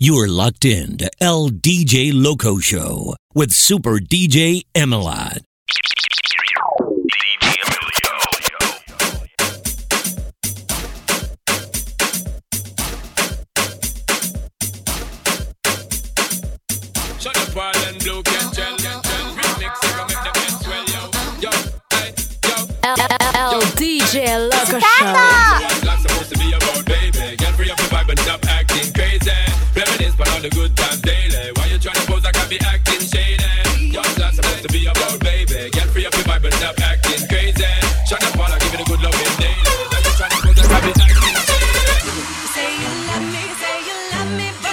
You're locked in to LDJ Loco Show with Super DJ Emilot. Shut Loco Show.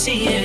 see it.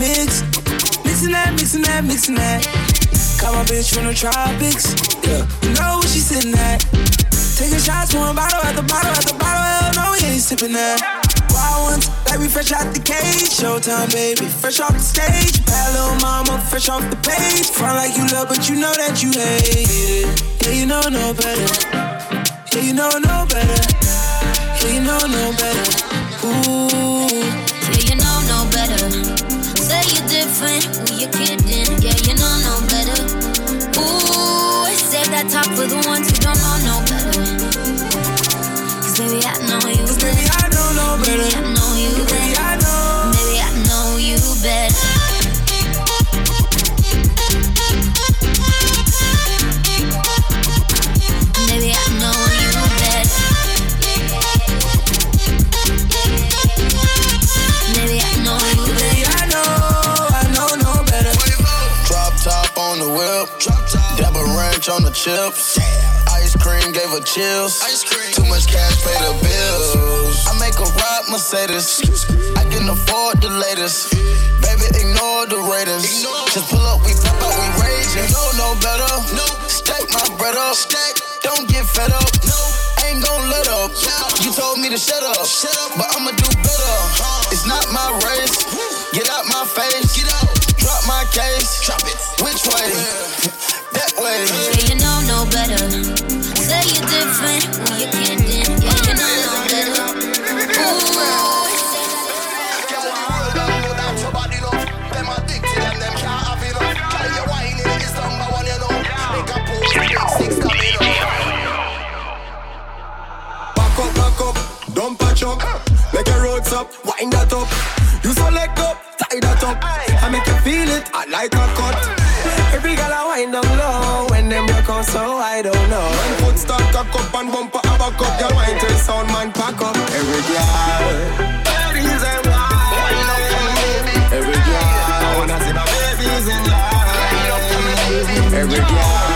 Mix. Mixing that, mixing that, mixing that. Call my bitch from the tropics. Yeah, you know where she sitting at. Taking shots, one bottle at the bottle at the bottle. Hell no, we ain't sipping that. Wild ones, like we fresh out the cage. Showtime, baby, fresh off the stage. Bad little mama, fresh off the page. Front like you love, but you know that you hate it. Yeah, you know no better. Yeah, you know no better. Yeah, you know no better. Ooh. Yeah, you know no better. You're different, who you kidding? Yeah, you know no better. Ooh, save that talk for the ones who don't know no better. 'Cause baby, I know you Cause baby. I know no Baby, better. I know the chips. Ice cream gave her chills. Too much cash pay the bills. I make a ride Mercedes. I can afford the latest. Baby, ignore the Raiders. Just pull up, we pop out, we raging. No, no better. No. Stack my bread up. Don't get fed up. Ain't gon' let up. You told me to shut up, but I'ma do better. Uh-huh. It's not my race. Get out my face. Get out. Drop my case. Drop it. Which way? Like a cut. Every girl I wind down low when them broke out, so I don't know. One foot start cock up and bumper have a cup. Sound man pack up. Every girl. Every girl, I wanna see my babies in. Every girl.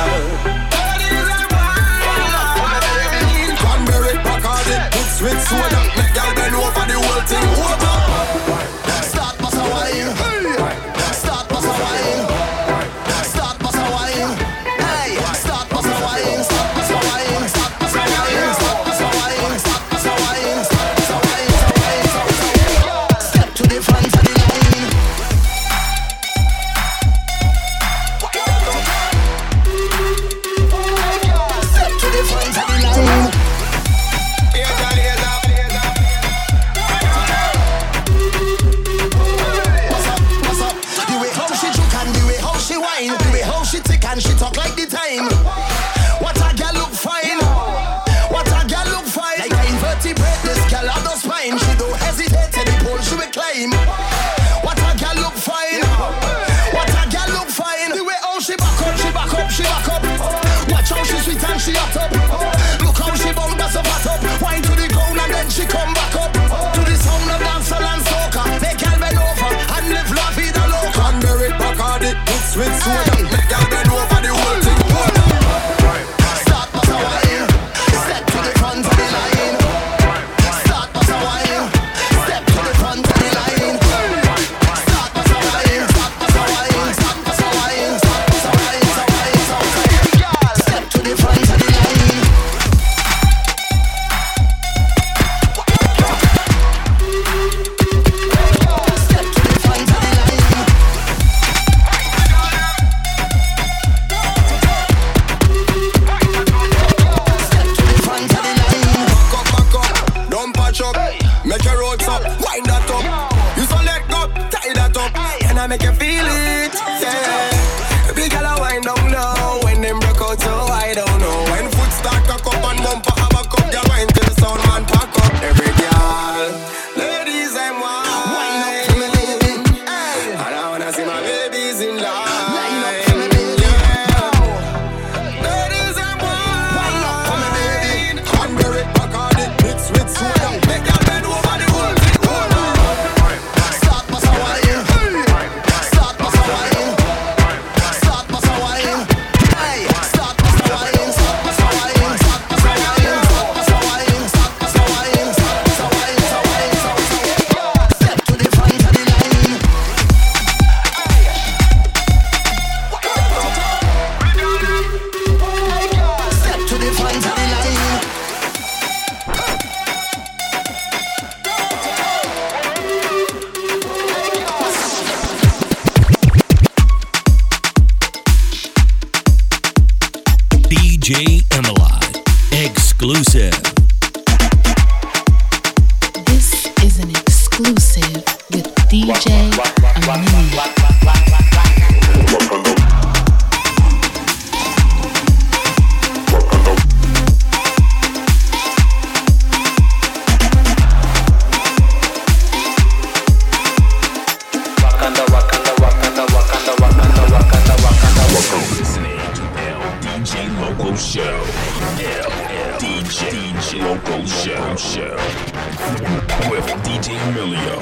with DJ Milio.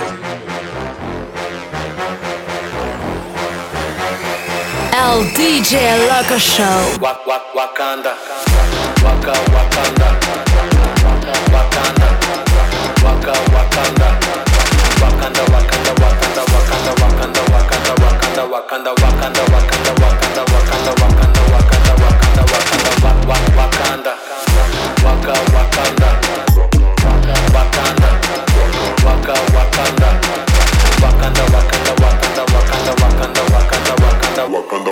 El DJ Loco Show. Wak, wak, Wakanda. Waka Wakanda. Wakanda. Waka Wakanda. Wakanda Wakanda Wakanda Wakanda Wakanda Wakanda Wakanda Wakanda Wakanda Wakanda Wakanda Wakanda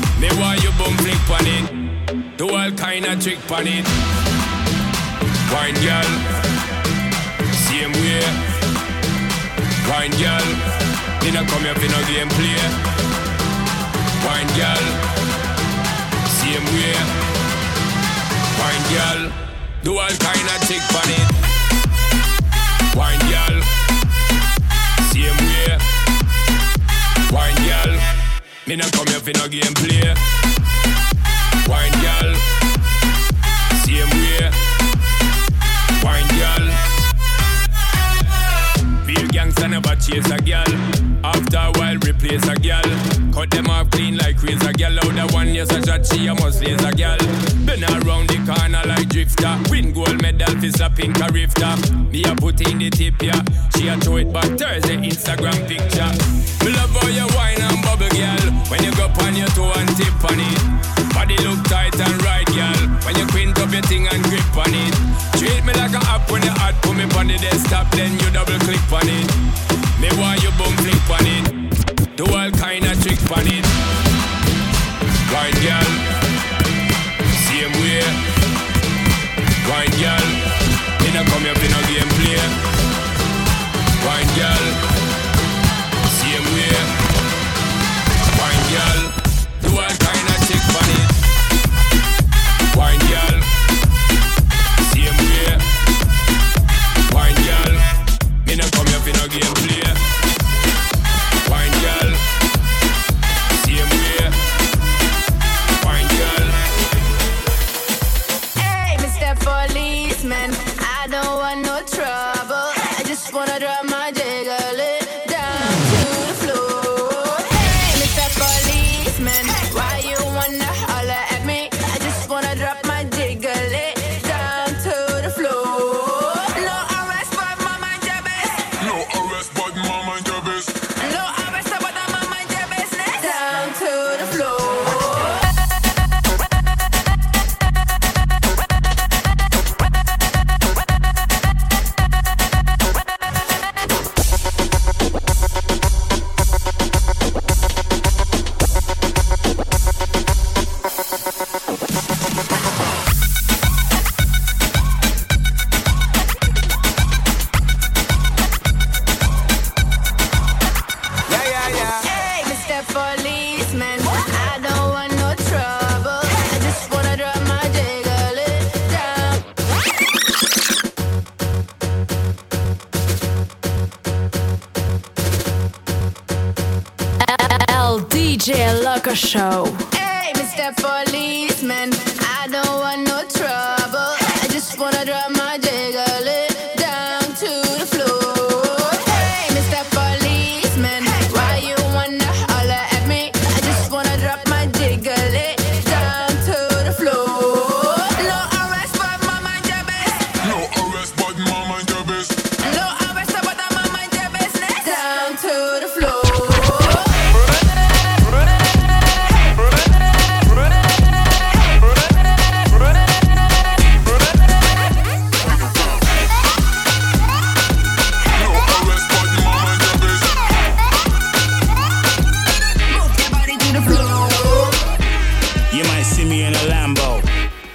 Me want you boom flick on it. Do all kind of trick on it. Wine girl. Same way. Wine girl. Me not come here for no game play Wine girl. Same way. Wine girl. Do all kind of trick on it. Wine girl Me not come here for no game play Wine girl. Same way. Wine girl. Real gangsta never chase a girl After a while replace a girl Cut them off clean like razor girl Out the one yes a shot she a must laser girl Been around the corner like drifter. Win gold medal for slapping a rifter. Me a put in the tip yeah. She a throw it back Thursday Instagram picture. Me love how you wine and bubble girl When you go on your toe and tip on it Body look tight and right girl. When you quint up your thing and grip on it. Treat me like a app when you hot Put me on the desktop then you double click on it. Me you boom flick on it. Do all kind of trick on it. Wine girl. Same way. Wine girl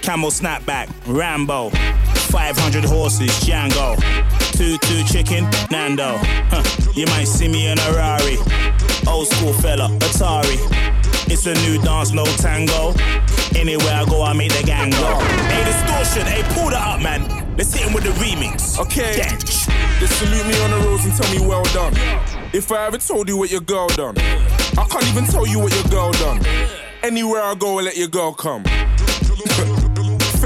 camel snapback, Rambo, 500 horses, Django, two two chicken, Nando. Huh. You might see me in a Rari, old school fella, Atari. It's a new dance, no tango. Anywhere I go, I make the gang go. Hey, Diztortion, hey, pull that up, man. Let's hit him with the remix. Okay. Just salute me on the roads and tell me well done. If I ever told you what your girl done, I can't even tell you what your girl done. Anywhere I go, I let your girl come.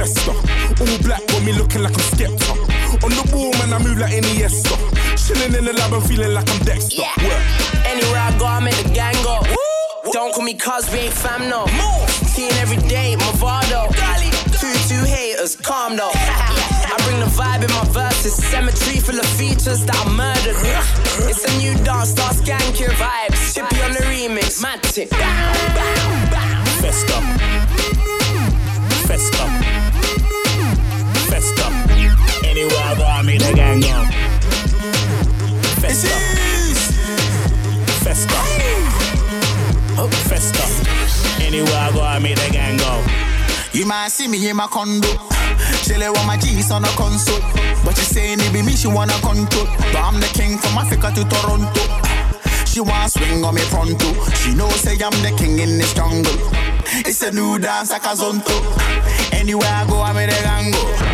Fester, all black, got me looking like I'm Skepta. On the ball, man, I move like Iniesta. Chilling in the lab and feeling like I'm Dexter. Work. Anywhere I go, I make the gang go. Woo, Don't call me cuz, we ain't fam, no. Seeing every day, Movado. Two, two haters, calm though. I bring the vibe in my verses. Cemetery full of features that I murdered. It's a new dance, start skanking vibes. Chippy on the remix, Matic. Fester. Fester. Fester. Anywhere I go, I meet the gang go. Fester. Fester. Oh, festa. Anywhere I go, I meet the gang go. You might see me in my condo. She lay want my G's on a console. But she saying it be me, she wanna control. But I'm the king from Africa to Toronto. She wanna swing on me pronto. She know say I'm the king in this jungle. It's a new dance like a zonto. Anywhere I go, I'm the gango.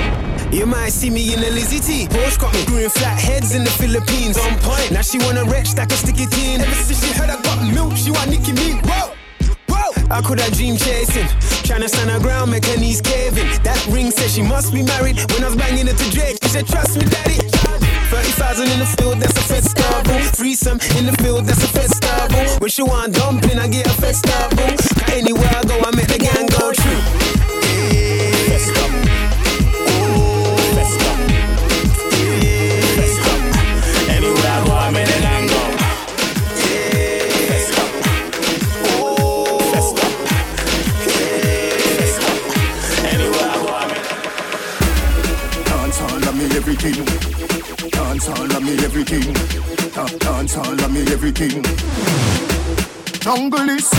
You might see me in a Lizzie T. Porsche got me growing flat heads in the Philippines. On point. Now she wanna wretch that can stick it. Ever since she heard I got milk, she want Nicky me. Whoa, whoa. I could have dream chasing. Tryna stand her ground, make her knees caving. That ring said she must be married. When I was banging it to Drake, she said, Trust me, daddy. 30,000 in the field, that's a festival. Threesome in the field, that's a festival. When she want dumpling, I get a festival. Anywhere I go, I make the gang go true. Me. Jungle is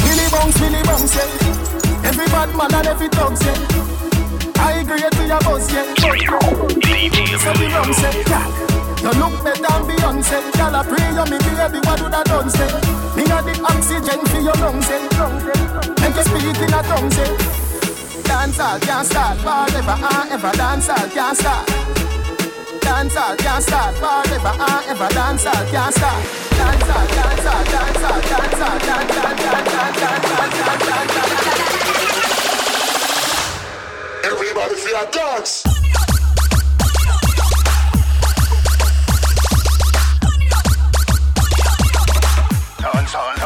Billy bounce, Billy bounce, yeah. Every bad man and every dog, yeah. I agree to your boss, yeah. So run, say, yeah. You look better than Beyonce. Girl, I pray you me baby, what do that done say? Me got the oxygen for your lungs, eh. Make you speak in a tongue, say. Dance all can't start forever and ever. Dance all can't start. Dance all can't start forever and ever. Dance all can't start on, on, on.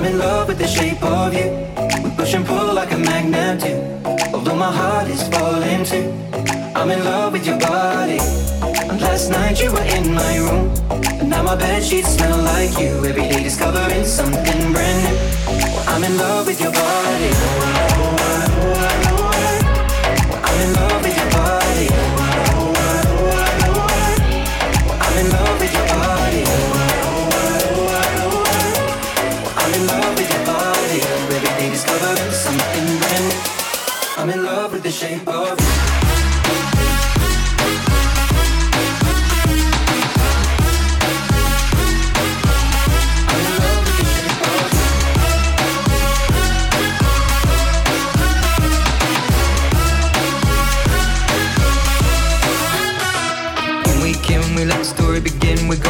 I'm in love with the shape of you. We push and pull like a magnet do. Although my heart is falling too. I'm in love with your body. And last night you were in my room. And now my bed sheets smell like you. Every day discovering something brand new. I'm in love with your body.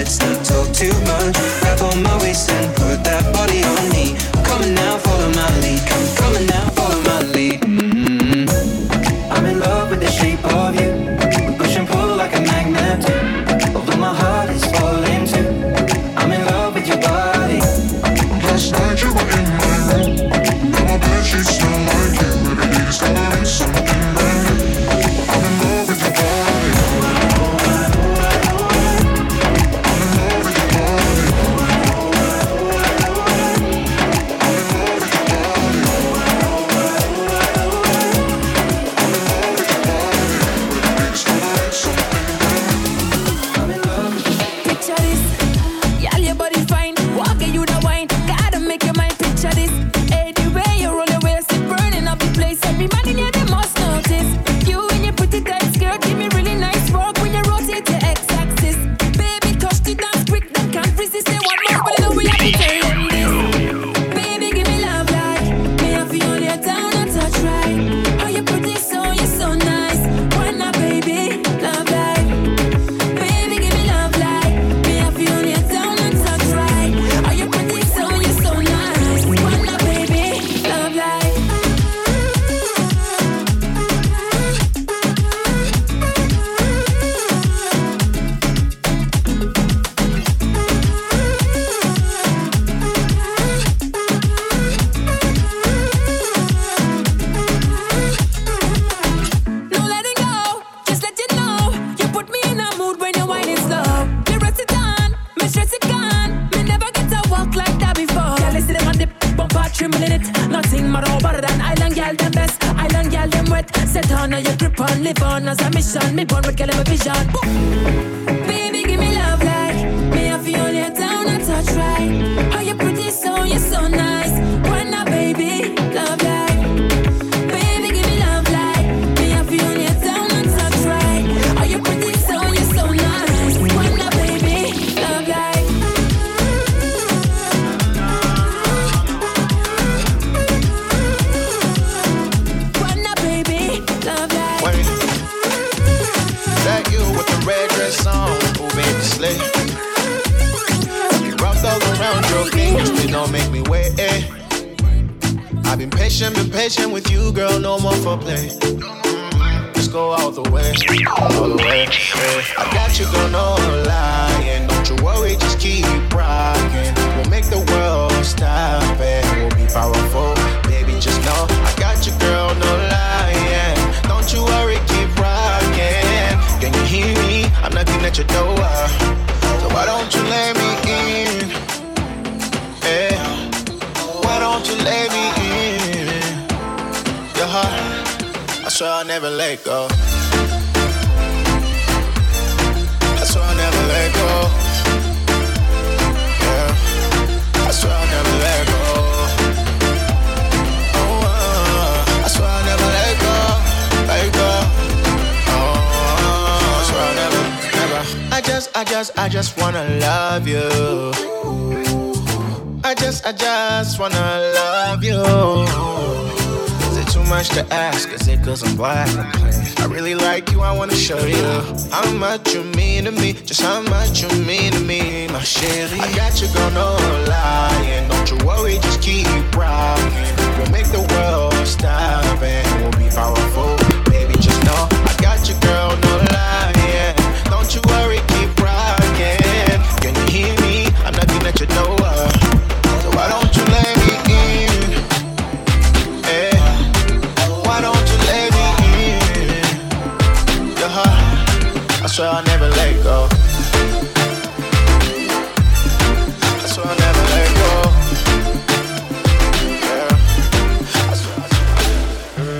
Let's not talk too much. Grab on my waist and put that body on me. I'm coming now, follow my lead. I'm coming now. Swear I'll never let go. I swear I'll never let go. Yeah. I swear I'll never let go. Oh, uh, I swear I'll never let go. Let go. Oh, I swear I'll never, never. I just, I just, I just wanna love you. I just, I just wanna love you. Much to ask? Is it cause I'm black? I really like you, I wanna show you how much you mean to me. Just how much you mean to me, my chérie. I got you, girl, no lying. Don't you worry, just keep rocking. We'll make the world stop and we'll be powerful. Swear I'll never let go. I swear I'll never let go.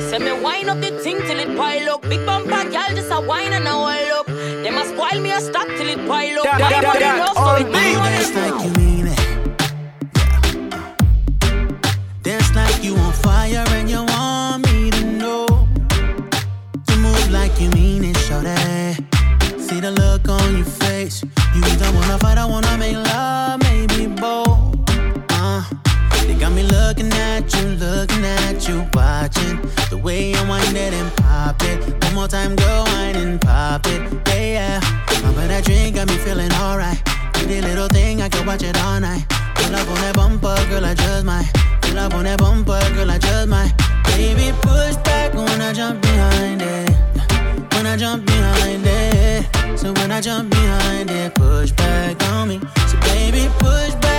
Say me wind up the thing till it pile up. Big bumper girl just a wine and a wall up. They must spoil me a stop till it pile up. That- that- that- all it Jump behind it, push back on me. So baby, push back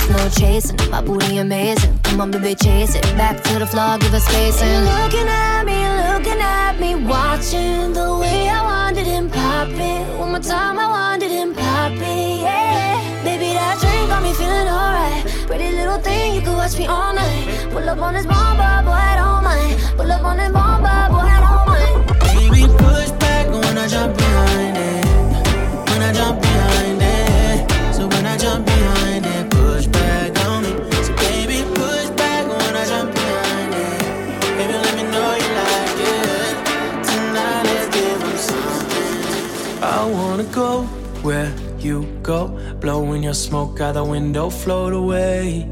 shots, no chasing. My booty amazing. Come on, baby, chase it. Back to the floor, give it space. And looking at me, looking at me, watching the way I wanted him pop it. One more time, I wanted him pop it, yeah. Baby, that drink got me feeling alright. Pretty little thing, you could watch me all night. Pull up on this bomber, boy, I don't mind. Pull up on this bomber, boy, where you go. Blowing your smoke out the window, float away.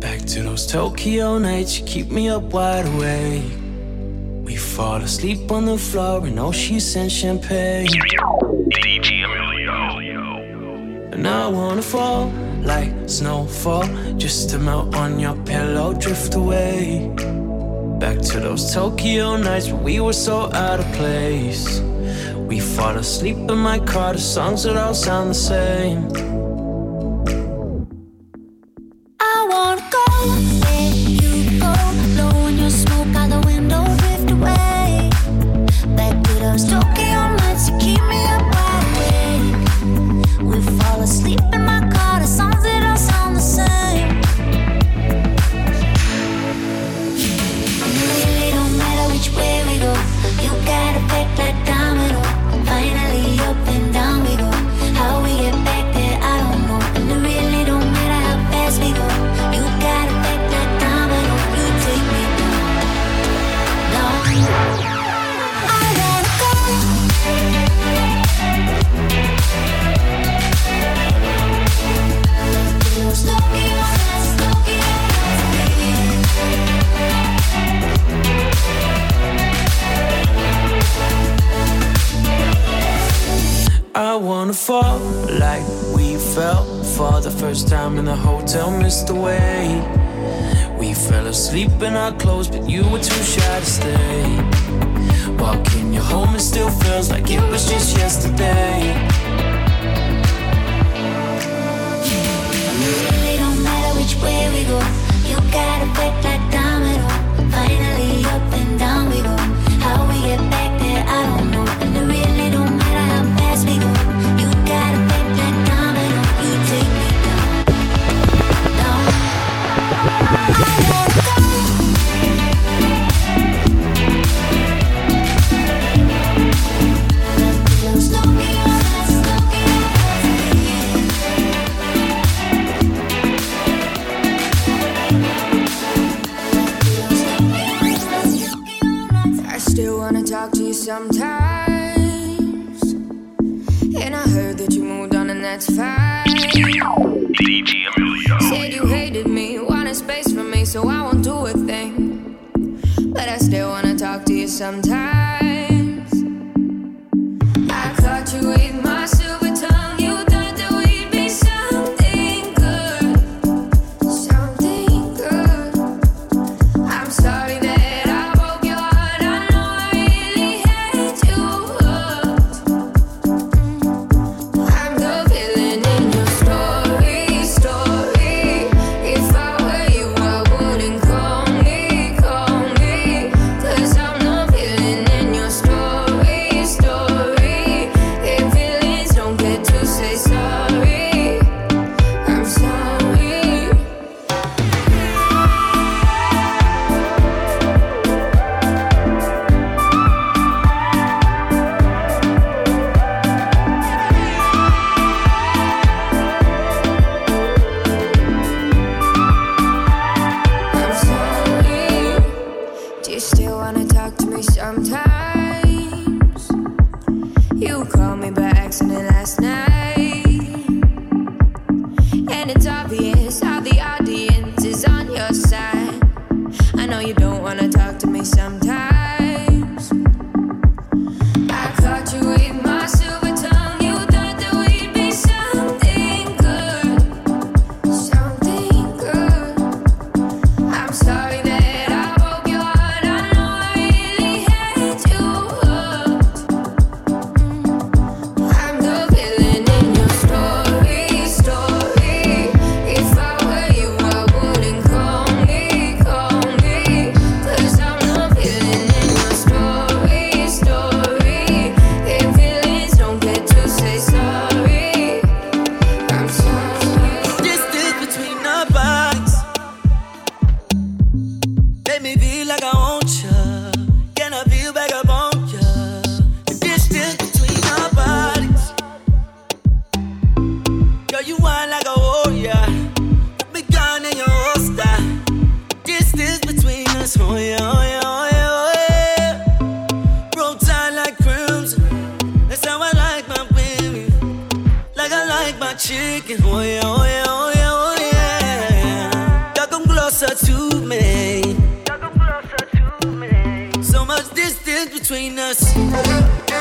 Back to those Tokyo nights, you keep me up wide awake. We fall asleep on the floor in she's and champagne. DJ Emilio. And I wanna fall like snowfall, just to melt on your pillow, drift away. Back to those Tokyo nights where we were so out of place. We fall asleep in my car The songs that all sound the same. between us.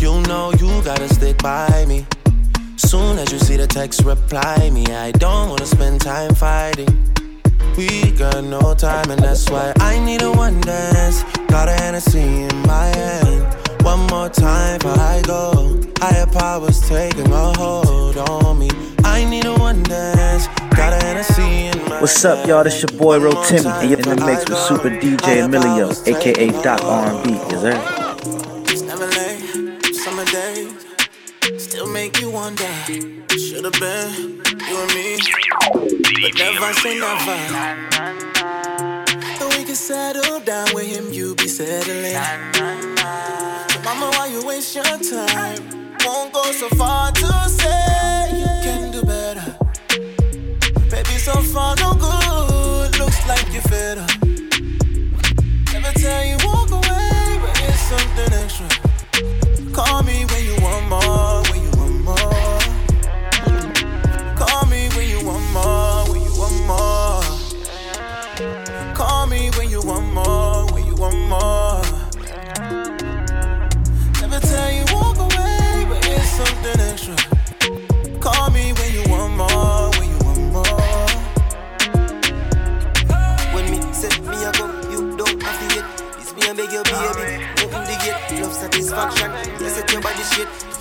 You know you gotta stick by me. Soon as you see the text, reply me. I don't wanna spend time fighting. We got no time, and that's why I need a one dance. Got a Hennessy in my hand. One more time before I go. Higher powers taking a hold on me. I need a one dance. Got a Hennessy in my What's up, y'all? This your boy Ro Timmy, and you're in the mix with Super DJ Emilio, aka Doc R&B. Is there? Make you wonder. Should've been you and me, but never say never. So we can settle down with him, you be settling. So mama, why you waste your time? Won't go so far to say you can do better. Baby, so far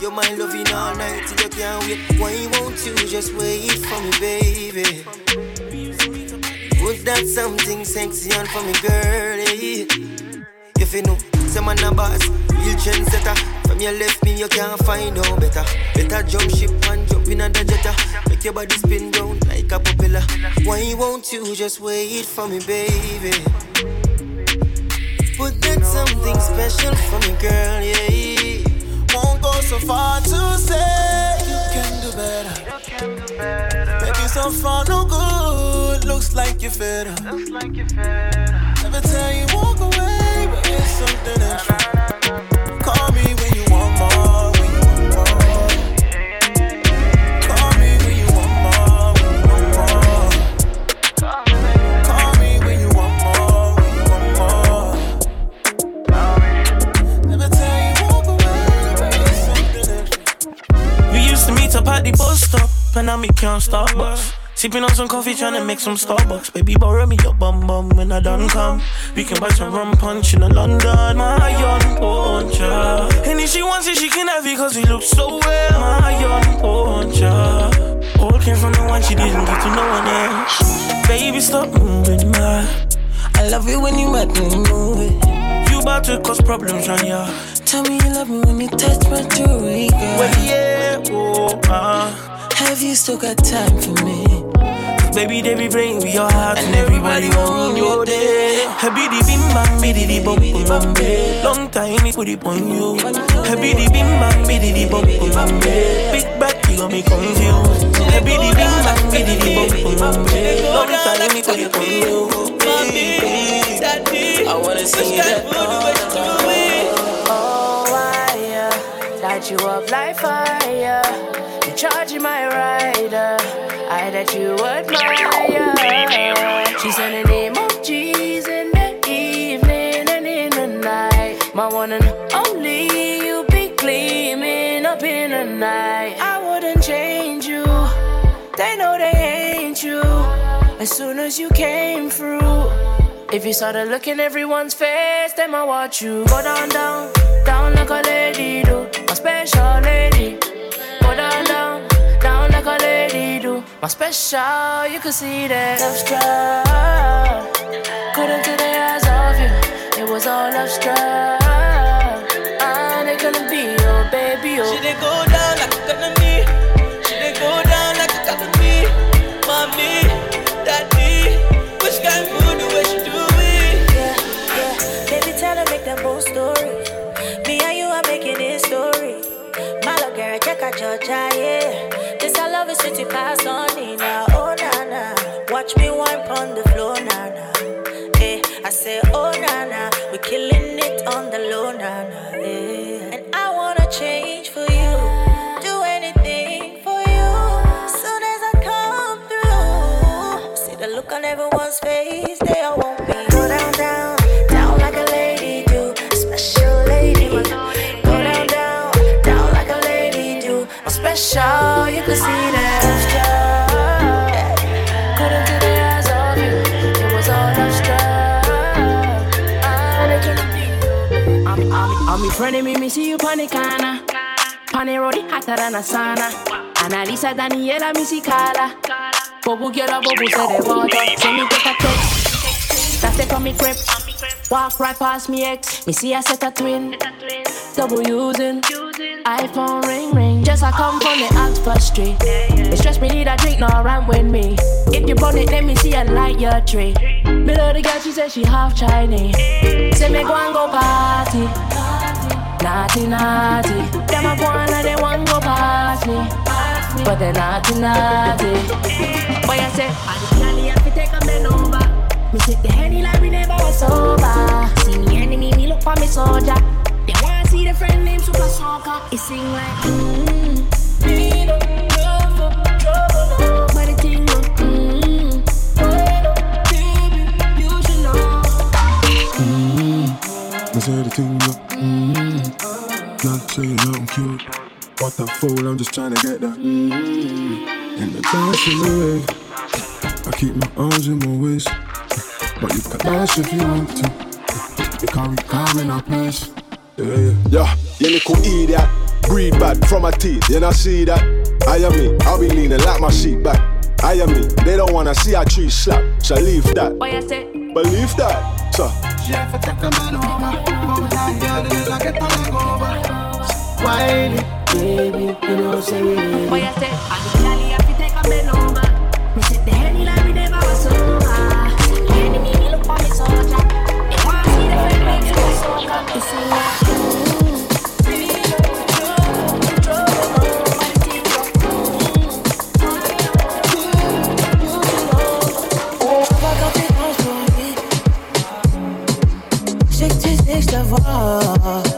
you're my loving all night till you can't wait. Why won't you just wait for me, baby? Put that something sexy on for me, girlie. If you know, some man a boss, real trendsetter. From your left me, you can't find no better. Better jump ship and jump in a jetta. Make your body spin round like a propeller. Why won't you just wait for me, baby? Put that something special for me, girl, yeah. Won't go so far to say you can do better. Baby, so far no good. Looks like you're fed up. Never tell you walk away, Sipping on some coffee, trying to make some Starbucks. Baby, borrow me your bum bum when I done come. We can buy some rum punch in a London, my young poncha. And if she wants it, she can have it, cause we look so well, my young poncha. All came from the one she didn't get to no one else. Baby, stop moving, my. I love it when you make me move it. You about to cause problems on ya. Tell me you love me when you touch my jewelry, girl. Well, yeah, oh, uh. Have you still got time for me? Baby, they be playing with your heart and everybody gon' ruin your day. Happy the bim bam, biddy the bum bum bam bam. Long time me put it on you. Happy the bim bam, biddy the bum bum bam bam. Big back, you got me confused. Happy the bim bam, biddy the bum bum bam bam. Long time me put it on you. I wanna see that. Oh, I uh, light you up like fire. Charging my rider. I that you admire. She sending emojis in the evening and in the night. My one and only you be gleaming up in the night. I wouldn't change you. They know they ain't you. As soon as you came through. If you started looking everyone's face, then I watch you go down, down, down like a lady do, my special lady. Like a lady do, my special. You could see that love struck. Couldn't take the eyes off you. It was all love struck. And ah, it couldn't be your baby. Oh. She did go down like road, it hotter than a sauna. Analisa Daniela, Carla. Bobu up, bobu the water. Send me get a text. That's it from me grip. Walk right past me ex. Me see I set a twin. Double using. iPhone ring ring. Just I come from the Oxford Street. It stress me need a drink, no run with me. If you burn it, let me see a light your tree. Me love the girl, she said she half Chinese. Say me go and go party. Naughty, naughty. Them a go and they want go past me. But they naughty, naughty. Boy, I say, I the candy have to take a bend over. Me take the henny like we never was sober. See me enemy, me look for me soldier. They wanna see the friend named Super Soccer. It sing like, mmm. I say the thing up. Mm-hmm. Not saying nothing cute. What the fool, I'm just trying to get that. Mm-hmm. In the dance in the way. I keep my arms in my waist. But you can dance if you want to. Because we come in our place. Yeah, yeah. Yeah, you little idiot. Breathe bad from my teeth, you not see that? I am me, I'll be leaning like my sheet back. I am me, they don't wanna see a tree slap, so leave that. Boy, I say, Believe that, so. Chef, I take a man over. Come down, girl, the little get a leg over. Whiny, baby, you know say we need Boy, I say, I the candy have to take a bend over. Me sit the henny like we never was sober. Enemy, me look for me soldier. They wanna see the friend named Super Soccer. It sing like, Six d'avoir.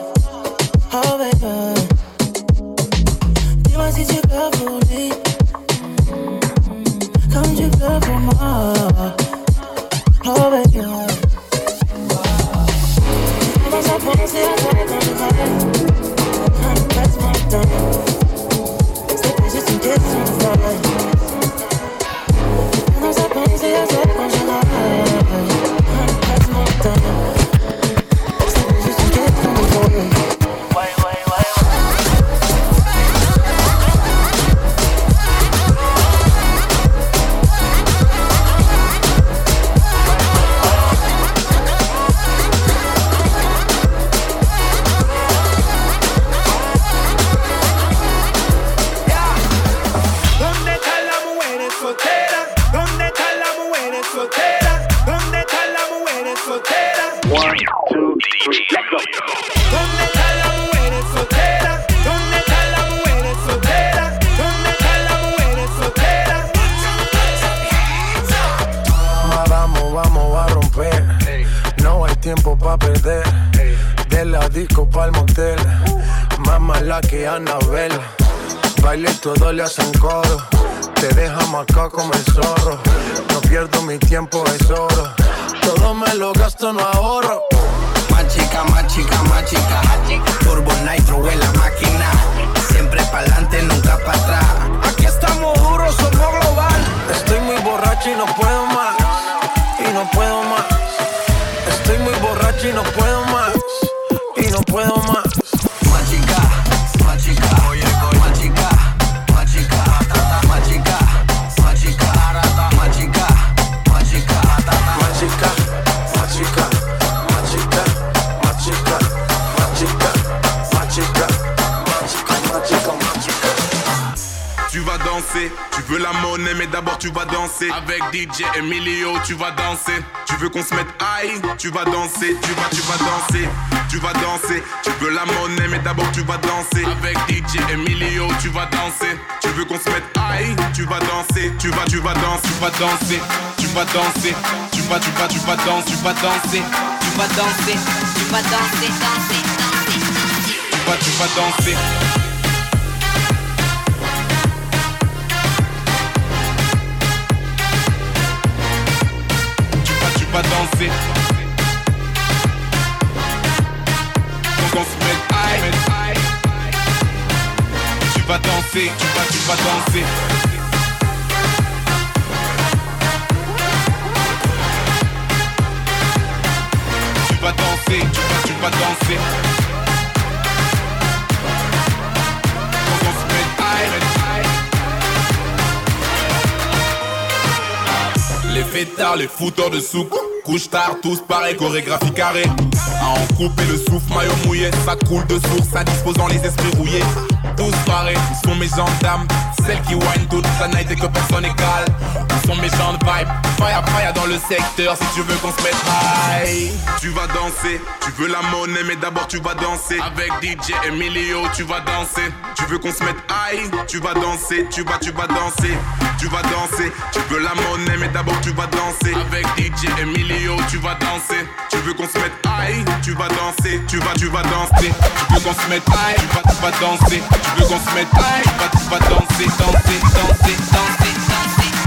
Todo le hacen Avec DJ Emilio, tu vas danser. Tu veux qu'on se mette high, tu vas danser, tu vas, tu vas danser, tu vas danser. Tu veux la monnaie, mais d'abord tu vas danser. Avec DJ Emilio, tu vas danser. Tu veux qu'on se mette high, tu vas danser, tu vas, tu vas danser, tu vas danser, tu vas danser, tu vas, tu vas, tu vas danser, tu vas danser, tu vas danser, tu vas danser, danser, danser, tu vas, tu vas danser. Donc on se met high. Tu vas danser, tu vas, tu vas danser. Tu vas danser, tu vas, tu vas danser. Les fêtards, les fouteurs de soupe Couche tard, tous pareil, chorégraphie carré À en couper le souffle, maillot mouillé Ça coule de source, indisposant les esprits rouillés. Tous pareils, ils sont mes gendarmes Celles qui wine toute la night et que personne égale sont mes gens de vibe Fire, fire dans le secteur si tu veux qu'on se mette high Tu vas danser, tu veux la monnaie mais d'abord tu vas danser Avec DJ Emilio, tu vas danser Tu veux qu'on se mette high, tu vas danser Tu vas, tu vas danser, tu vas danser Tu veux la monnaie mais d'abord tu vas danser Avec DJ Emilio, tu vas danser Tu veux qu'on se mette high, tu vas danser Tu vas, tu vas danser Tu veux qu'on se mette high, tu vas, tu vas danser Tu veux qu'on se mette high, tu vas, tu vas danser Danser, danser, danser, danser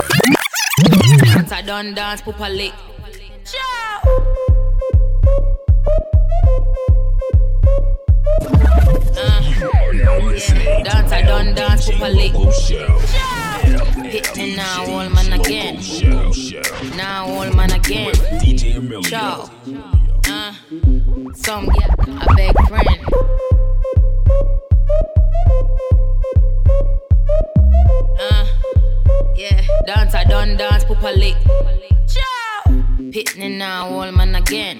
Done dance properly. Uh, dance, I done dance properly. Hit me now, old man again. Now, old man again. Ciao. Uh, some get a big friend. Uh, yeah, dance, I done dance properly. Ciao. Hit me now, old man again.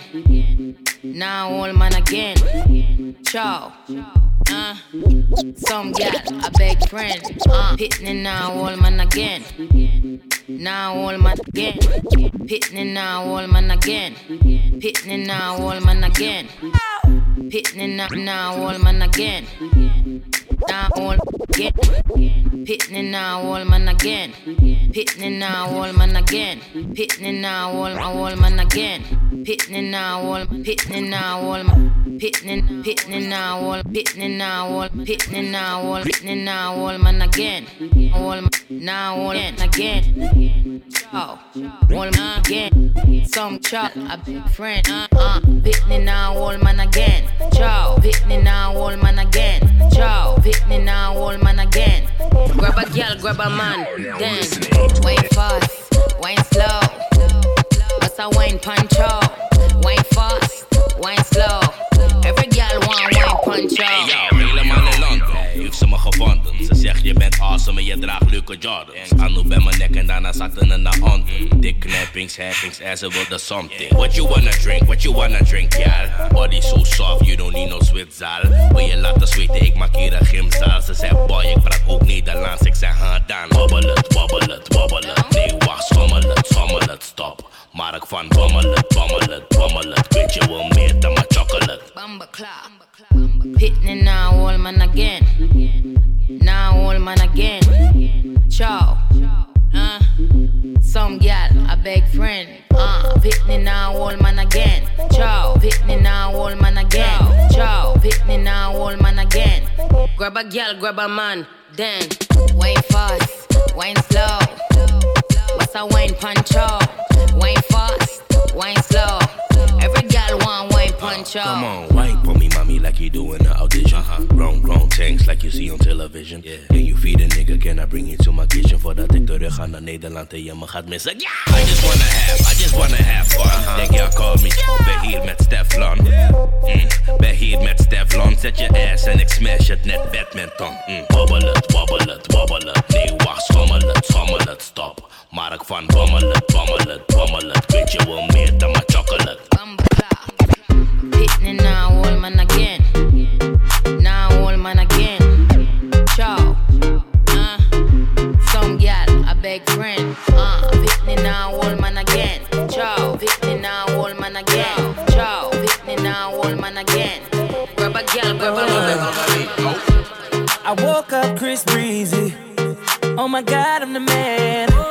Now, old man again. Ciao. Uh, some gal, a big friend. Uh, hit me now, old man again. Now, old man again. Hit me now, old man again. Hit me now, old man again. Hit me now, now, old man again down all again. Pitney now all man again. Pitney now all man again. Pitney now all my all man again. Pitney now all pitney now all man hit me now, hit me now, hit me now, hit me now, old man again. Old now, old again. Ciao, old man again. Some chop, a big friend. Uh, uh, me now, old man again. Hit me now, old man again. Hit me now, old man again. Grab a girl, grab a man. Then wine fast, wine slow. What's a wine punch out? wine fast, wine slow. Hey helemaal in heeft ze me gevonden. Ze zegt je bent awesome en je draagt leuke Jordans. Anu bij mijn nek en daarna zakte ze naar onder. Dik knappings, happings en ze wilde something. What you wanna drink, what you wanna drink, ja. Body so soft, you don't need no zwitzaal. Wil je laten zweten, ik maak hier een gymzaal. Ze zei boy, ik praat ook Nederlands. Ik zei ha dan. Wobbel het, wobbel het, wobbel het. Nee wacht, schommel het, schommel het, stop. Mark van bommel het, bommel het, bommel het. Weet je wel meer dan mijn chocolate. Pitney now, old man again. Now, old man again. Ciao. Uh, some gal, a big friend. Uh, Pitney now, old man again. Ciao. Pitney now, old man again. Ciao. Pitney now, old man again. Grab a gal, grab a man. Then, wine fast, wine slow. What's a wine punch? Wine fast, wine slow. Every gal want wine punch out. Come on, wine for me, mommy, like you do in the audition. Uh-huh. Grown, grown tanks like you see on television. Yeah. Can you feed a nigga? Can I bring you to my kitchen? Voordat ik terug ga naar Nederland en je me gaat missen. Yeah! I just wanna have, I just wanna have fun. Uh-huh. Denk ja, call me. Ben hier met Stefflon. Mm. Ben hier met Stefflon. Zet je ass en ik smash het net badminton. Mm. Wobbel het, wobbel het, wobbel het. Nee, wacht, schommel het, schommel het, stop. Mark van bommel het, bommel het, bommel het. Weet je wel meer dan mijn chocolate. Pitney now, old man again. Now, old man again. Ciao. Uh, some gal, a big friend. Uh, Pitney now, old man again. Ciao. Pitney now, old man again. Ciao. Pitney now, old man again. Grab a gal, grab a man. I woke up Chris Breezy. Oh my god, I'm the man.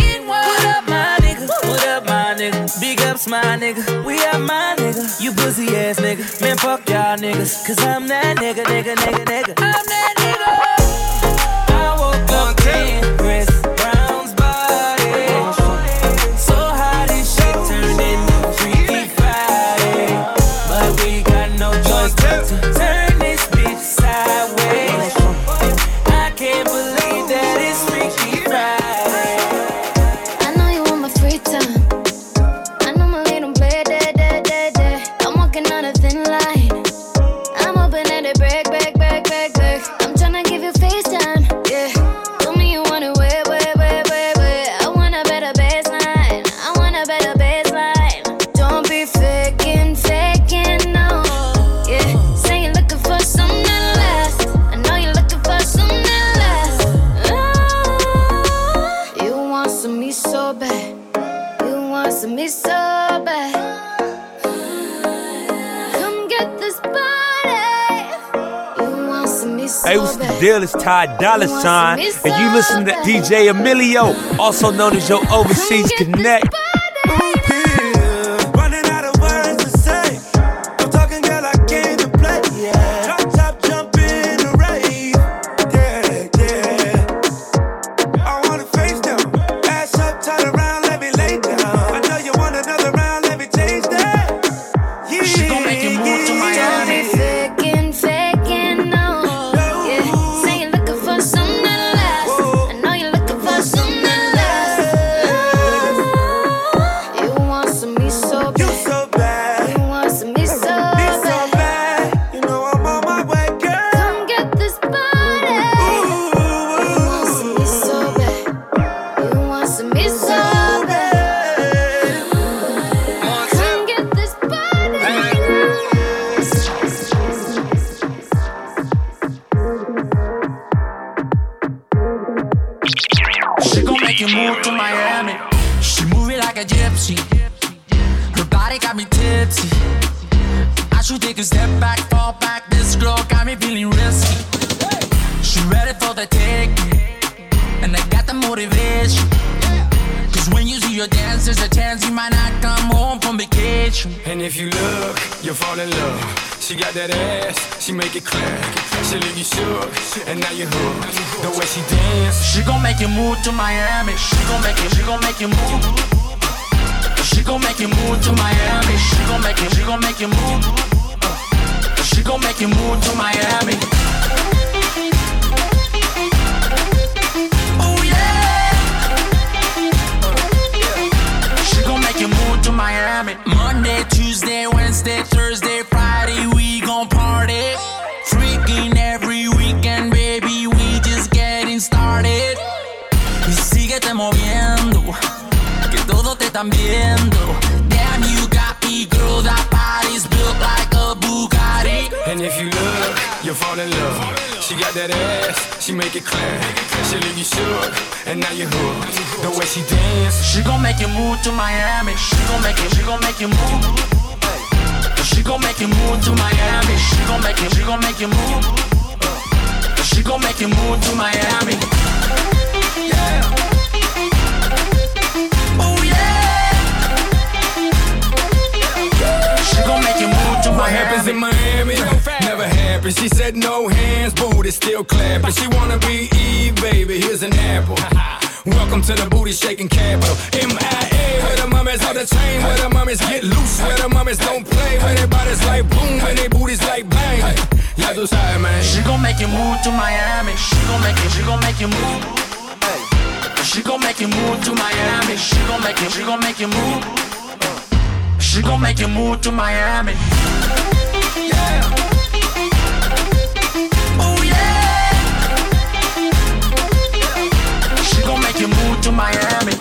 My nigga. We are my nigga. You pussy ass nigga. Man, fuck y'all niggas. Cause I'm that nigga, nigga, nigga, nigga. I'm that deal? It's Ty Dolla Sign, and you listen to DJ Emilio, also known as your Overseas Connect. Want make it. She leave you shook, and now you hooked. The way she dance, She gon' make you move to Miami. She gon' make you, she gon' make you move. She gon' make you move to Miami. She gon' make you, she gon' make you move. She gon' make you move to Miami. Oh yeah. She gon' make you move to Miami. Monday, Tuesday, Wednesday, Thursday, están viendo. Damn, you got me, girl, that body's built like a Bugatti. and if you look, you'll fall in love. She got that ass, she make it clear. She leave you shook, and now you're hooked. The way she dance, She gon' make you move to Miami. She gon' make you, she gon' make you move. She gon' make you move to Miami. She gon' make you, she gon' make you move. She gon' make you move to Miami. Yeah. Happens in Miami never happens. She said no hands, booty still clapping. She wanna be Eve, baby. Here's an apple. Welcome to the booty shaking capital. MIA, where the mummies on the chain, where the mummies get loose, where the mummies don't play, where their bodies like boom, and their booties like bang. Ya tú sabes, man. She gon' make you move to Miami. She gon' make you, she gon' make you move. She gon' make you move to Miami. She gon' make you, she gon' make you move. She gon' make you move to Miami. Yeah. Oh yeah. She gon' make you move to Miami.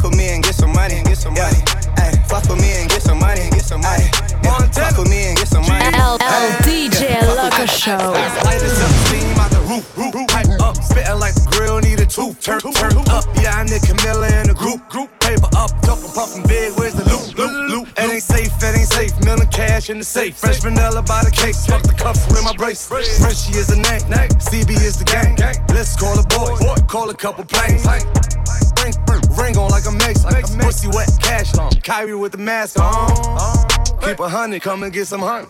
Fuck with me and get some money. Get some money. Hey, fuck with me and get some money. Get some money. Yeah, fuck with me and get some money. LL DJ Lucker Show. Steam out the roof, roof, pipe up, spitting like the grill need a tooth. Turn, turn up, yeah, I need Camilla in the group, group. Paper up, talking puffin' big, where's the safe, million cash in the safe. Fresh vanilla by the cake, fuck the cuffs with my brace. Frenchie is the name, CB is the gang. Let's call a boy, call a couple planes. Ring, ring on like a mace, pussy wet, cash on. Kyrie with the mask on. Keep a hundred, come and get some honey.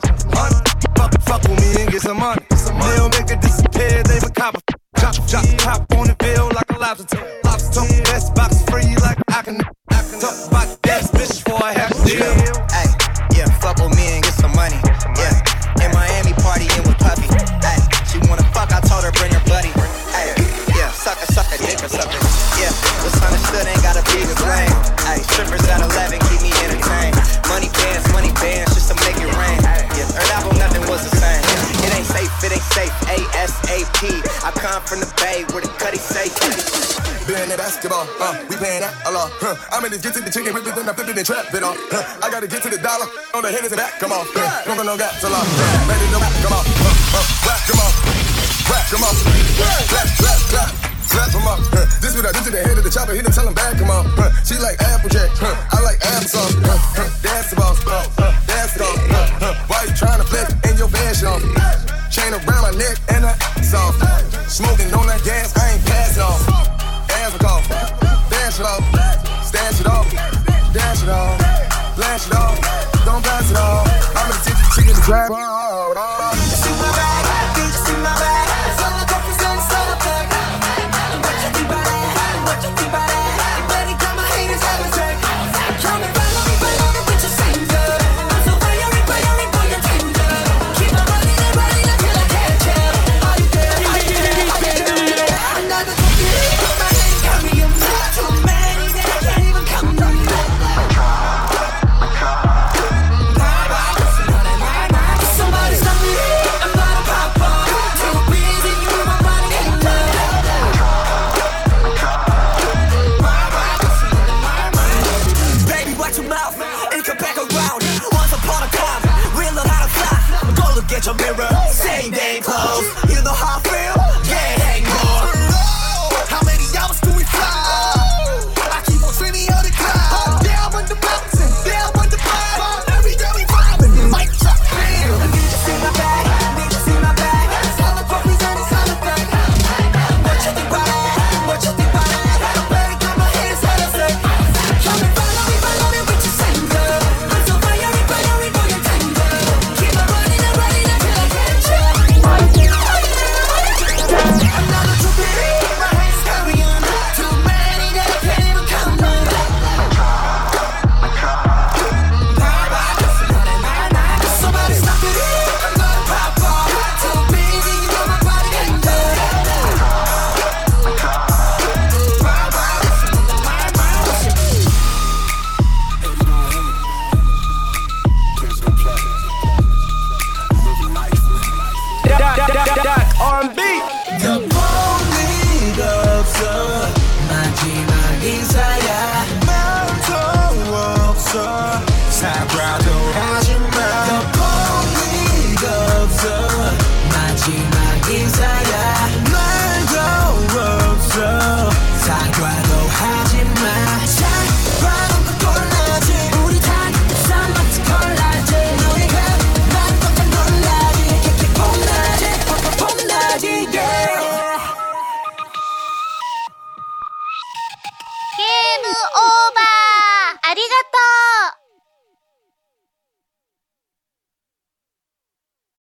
Fuck, fuck with me and get some money. They'll make it disappear, they a cop. Chop, chop, chop on the bill like a lobster. Lobster, best box free like I can. Talk about that bitch before I have to deal. Hey, yeah, fuck with me and get some money. Yeah, in Miami partying with ASAP. I come from the bay where the cutty safe. Playing that basketball, uh, we playing that a lot. Huh. I'm in this get to the chicken, whipping, then I flip it and trap it off. Huh. I gotta get to the dollar on the haters and the back, come on. Huh. Don't go no gas a lot. Ready to back, come on. Huh. Whack, come on. Whack, come on. Clap, clap, clap. Slap him up. Huh. This what I do to the head of the chopper. Hit him, tell him back, come on. Huh. She like Applejack. Huh. I like applesauce. Huh. Huh. That's the boss. Huh. That's the Huh. Huh. Why you trying to flex in your fashion off? Chain around my neck and I soft. Smoking on that gas, I ain't passing off. Ass cough. Dash it off. Stash it off. Dash it off. Flash it off. Don't pass it off. I'm gonna take the to grab.